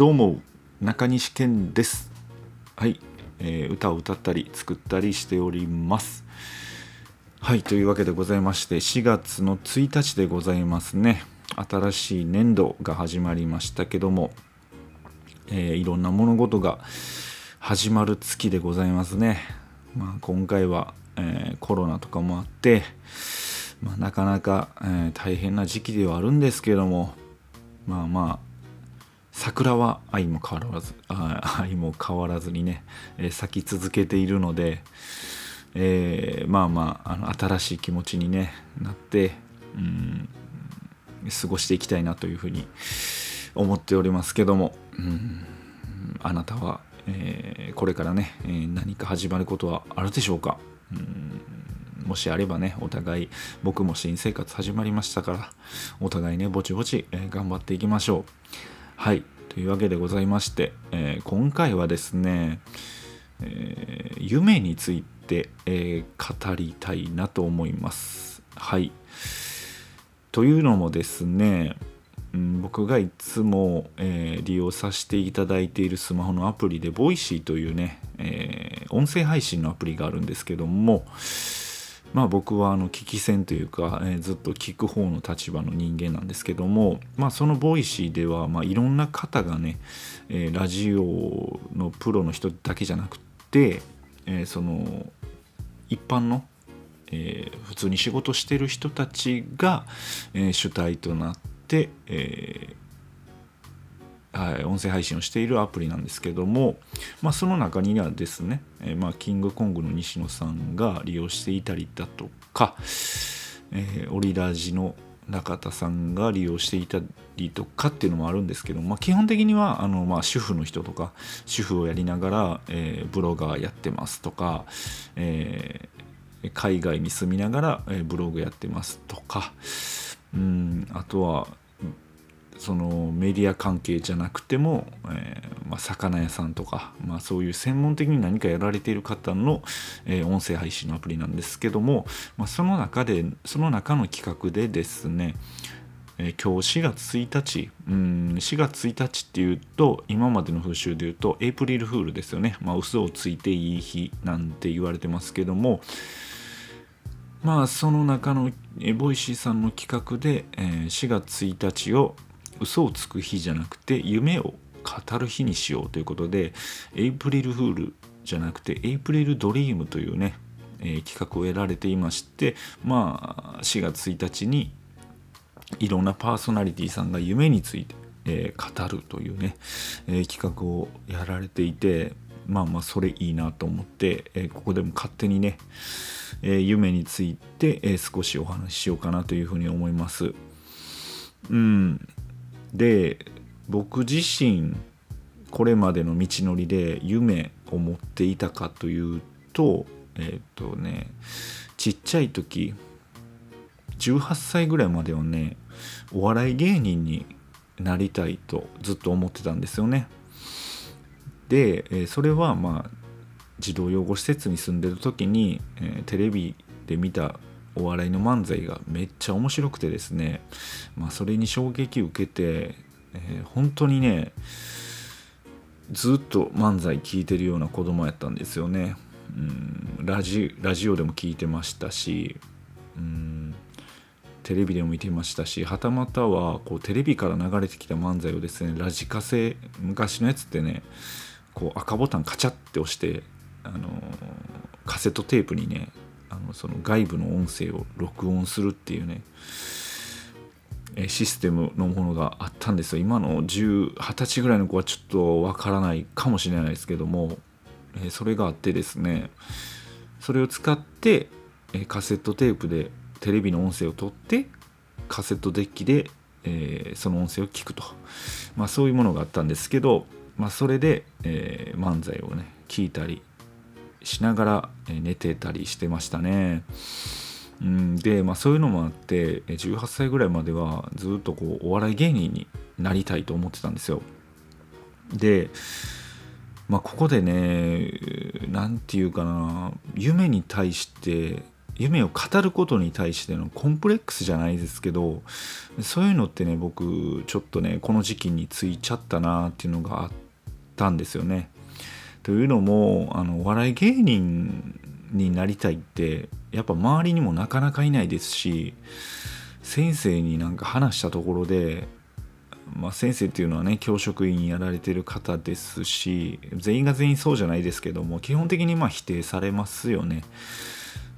どうも中西健です。はい、えー、歌を歌ったり作ったりしております。はいというわけでございまして4月の1日でございますね。新しい年度が始まりましたけども、えー、いろんな物事が始まる月でございますね、まあ、今回は、えー、コロナとかもあって、まあ、なかなか、えー、大変な時期ではあるんですけどもまあまあ桜は愛も変わらず愛も変わらずにね、えー、咲き続けているので、えー、まあまああの新しい気持ちに、ね、なってうん過ごしていきたいなというふうに思っておりますけどもうんあなたは、えー、これからね、え何か始まることはあるでしょうか？うんもしあればねお互い僕も新生活始まりましたからお互いねぼちぼち、え頑張っていきましょう。はいというわけでございまして、えー、今回はですね、えー、夢について、えー、語りたいなと思います。はいというのもですね、うん、僕がいつも、え利用させていただいているスマホのアプリで voicy というね、え音声配信のアプリがあるんですけども、まあ僕はあの聞き専というか、えー、ずっと聞く方の立場の人間なんですけども、まあ、その Voicy では、まあ、いろんな方がね、えー、ラジオのプロの人だけじゃなくて、えー、その一般の、え普通に仕事してる人たちが、え主体となって、えはい、音声配信をしているアプリなんですけども、まあ、その中にはですね、えー、まあ、キングコングの西野さんが利用していたりだとか、えー、オリラジの中田さんが利用していたりとかっていうのもあるんですけど、まあ、基本的にはあの、まあ、主婦の人とか主婦をやりながら、えー、ブロガーやってますとか、えー、海外に住みながら、えー、ブログやってますとかうんあとはそのメディア関係じゃなくても、えー、まあ、魚屋さんとか、まあ、そういう専門的に何かやられている方の、えー、音声配信のアプリなんですけども、まあ、その中でその中の企画でですね、えー、今日4月1日うん4月1日っていうと今までの風習で言うとエイプリルフールですよね、まあ、嘘をついていい日なんて言われてますけどもまあその中のVoicy さんの企画で、えー、4月1日を嘘をつく日じゃなくて夢を語る日にしようということでエイプリルフールじゃなくてエイプリルドリームというね、えー、企画をやられていましてまあ4月1日にいろんなパーソナリティさんが夢について、えー、語るというね、えー、企画をやられていてまあまあそれいいなと思って、えここでも勝手にね、え夢について、え少しお話ししようかなというふうに思います。うんで僕自身これまでの道のりで夢を持っていたかというとえっ、とねちっちゃい時18歳ぐらいまではねお笑い芸人になりたいとずっと思ってたんですよね。でえそれはまあ児童養護施設に住んでる時に、えテレビで見たお笑いの漫才がめっちゃ面白くてですね、まあ、それに衝撃を受けて、えー、本当にねずっと漫才聞いてるような子供やったんですよね。うんラジラジオでも聞いてましたしうんテレビでも見てましたしはたまたはこうテレビから流れてきた漫才をですねラジカセ昔のやつってねこう赤ボタンカチャって押してあのカセットテープにねあのその外部の音声を録音するっていうねシステムのものがあったんですよ。今の10 20歳ぐらいの子はちょっとわからないかもしれないですけどもそれがあってですねそれを使ってカセットテープでテレビの音声を取ってカセットデッキで、えー、その音声を聞くと、まあ、そういうものがあったんですけど、まあ、それで、えー、漫才をね聞いたりしながら寝てたりしてましたね。うん、で、まあ、そういうのもあって18歳ぐらいまではずっとこうお笑い芸人になりたいと思ってたんですよ。で、まあ、ここでね何て言うかな夢に対して夢を語ることに対してのコンプレックスじゃないですけどそういうのってね僕ちょっとねこの時期についちゃったなっていうのがあったんですよね。というのもあのお笑い芸人になりたいってやっぱ周りにもなかなかいないですし先生になんか話したところで、まあ、先生っていうのはね教職員やられてる方ですし全員が全員そうじゃないですけども基本的にまあ否定されますよね。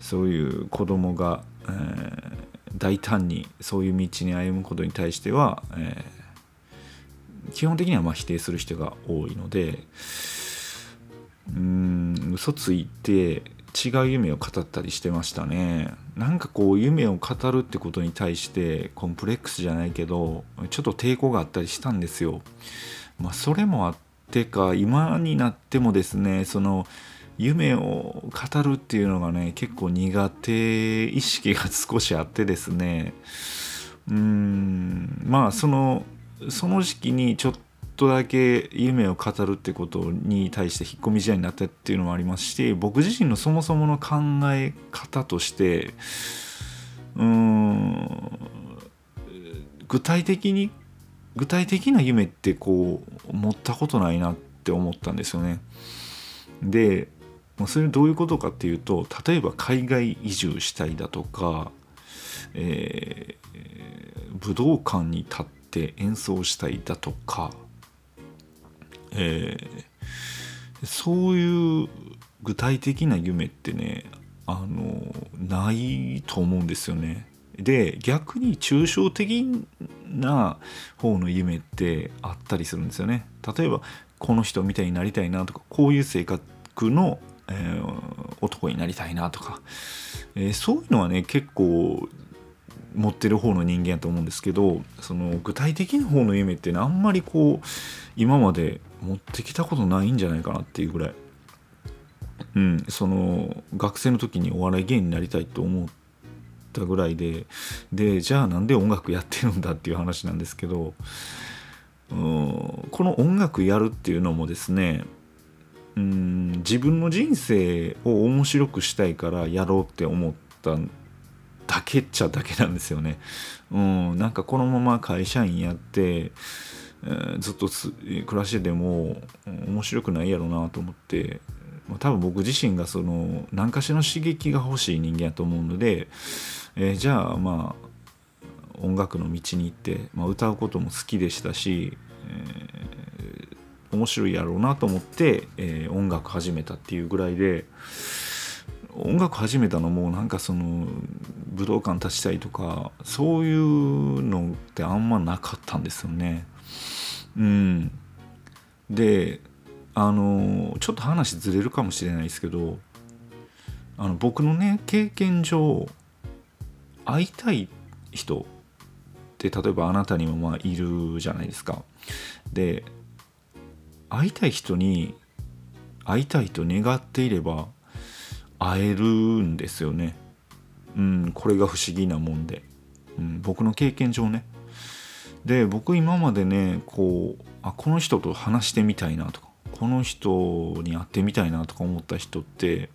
そういう子供が、えー、大胆にそういう道に歩むことに対しては、えー、基本的にはま否定する人が多いのでうん嘘ついて違う夢を語ったりしてましたね。なんかこう夢を語るってことに対してコンプレックスじゃないけどちょっと抵抗があったりしたんですよ。まあそれもあってか今になってもですねその夢を語るっていうのがね結構苦手意識が少しあってですね。うーんまあそのその時期にちょっとだけ夢を語るってことに対して引っ込み思案になったっていうのもありますし僕自身のそもそもの考え方としてうん具体的に具体的な夢ってこう持ったことないなって思ったんですよね。でそれどういうことかっていうと例えば海外移住したいだとか、えー、武道館に立って演奏したいだとかえー、そういう具体的な夢ってねあのないと思うんですよね。で逆に抽象的な方の夢ってあったりするんですよね。例えばこの人みたいになりたいなとかこういう性格の、えー、男になりたいなとか、えー、そういうのはね結構持ってる方の人間やと思うんですけどその具体的な方の夢ってあんまりこう今まで持ってきたことないんじゃないかなっていうぐらい、うん、その学生の時にお笑い芸人になりたいと思ったぐらいで。でじゃあなんで音楽やってるんだっていう話なんですけど。うんこの音楽やるっていうのもですねうん自分の人生を面白くしたいからやろうって思っただけっちゃだけなんですよね。うん、なんかこのまま会社員やってえずっと暮らしてでも面白くないやろうなと思って、まあ、多分僕自身がその何かしらの刺激が欲しい人間やと思うので、えー、じゃあまあ音楽の道に行って、まあ、歌うことも好きでしたし、えー、面白いやろうなと思って、えー、音楽始めたっていうぐらいで音楽始めたのもなんかその武道館立ちたいとかそういうのってあんまなかったんですよね。うん、であのちょっと話ずれるかもしれないですけどあの僕のね経験上会いたい人って例えばあなたにもまあいるじゃないですか。で会いたい人に会いたいと願っていれば会えるんですよね。うん、これが不思議なもんで、うん、僕の経験上ね。で僕今までねこうあこの人と話してみたいなとかこの人に会ってみたいなとか思った人って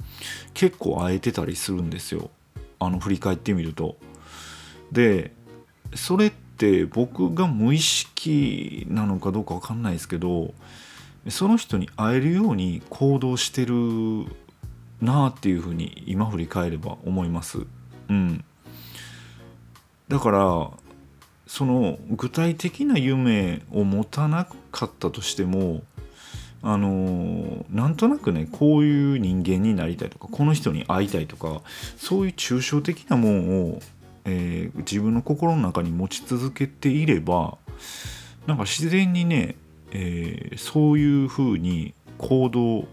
結構会えてたりするんですよあの振り返ってみると。でそれって僕が無意識なのかどうか分かんないですけどその人に会えるように行動してるなあっていうふうに今振り返れば思います。うん、だからその具体的な夢を持たなかったとしてもあのなんとなくねこういう人間になりたいとかこの人に会いたいとかそういう抽象的なもんを、えー、自分の心の中に持ち続けていればなんか自然にね、えー、そういうふうに行動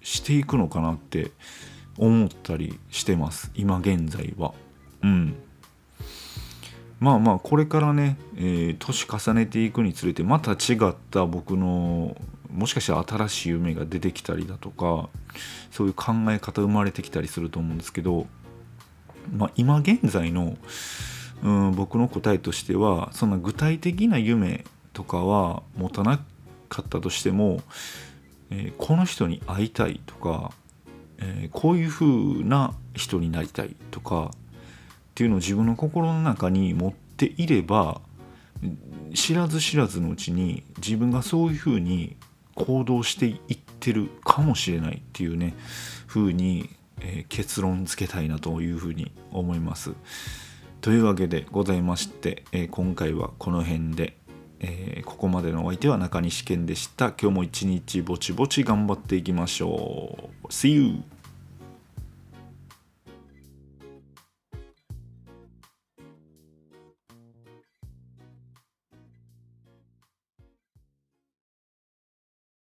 していくのかなって思ったりしてます今現在は。うんまあまあこれからね、えー、年重ねていくにつれてまた違った僕のもしかしたら新しい夢が出てきたりだとかそういう考え方生まれてきたりすると思うんですけど、まあ、今現在の、うん、僕の答えとしてはそんな具体的な夢とかは持たなかったとしても、えー、この人に会いたいとか、えー、こういう風な人になりたいとかっていうのを自分の心の中に持っていれば知らず知らずのうちに自分がそういう風に行動していってるかもしれないっていうね風に、えー、結論付けたいなというふうに思います。というわけでございまして、えー、今回はこの辺で、えー、ここまでのお相手は中西健でした。今日も一日ぼちぼち頑張っていきましょう。See you!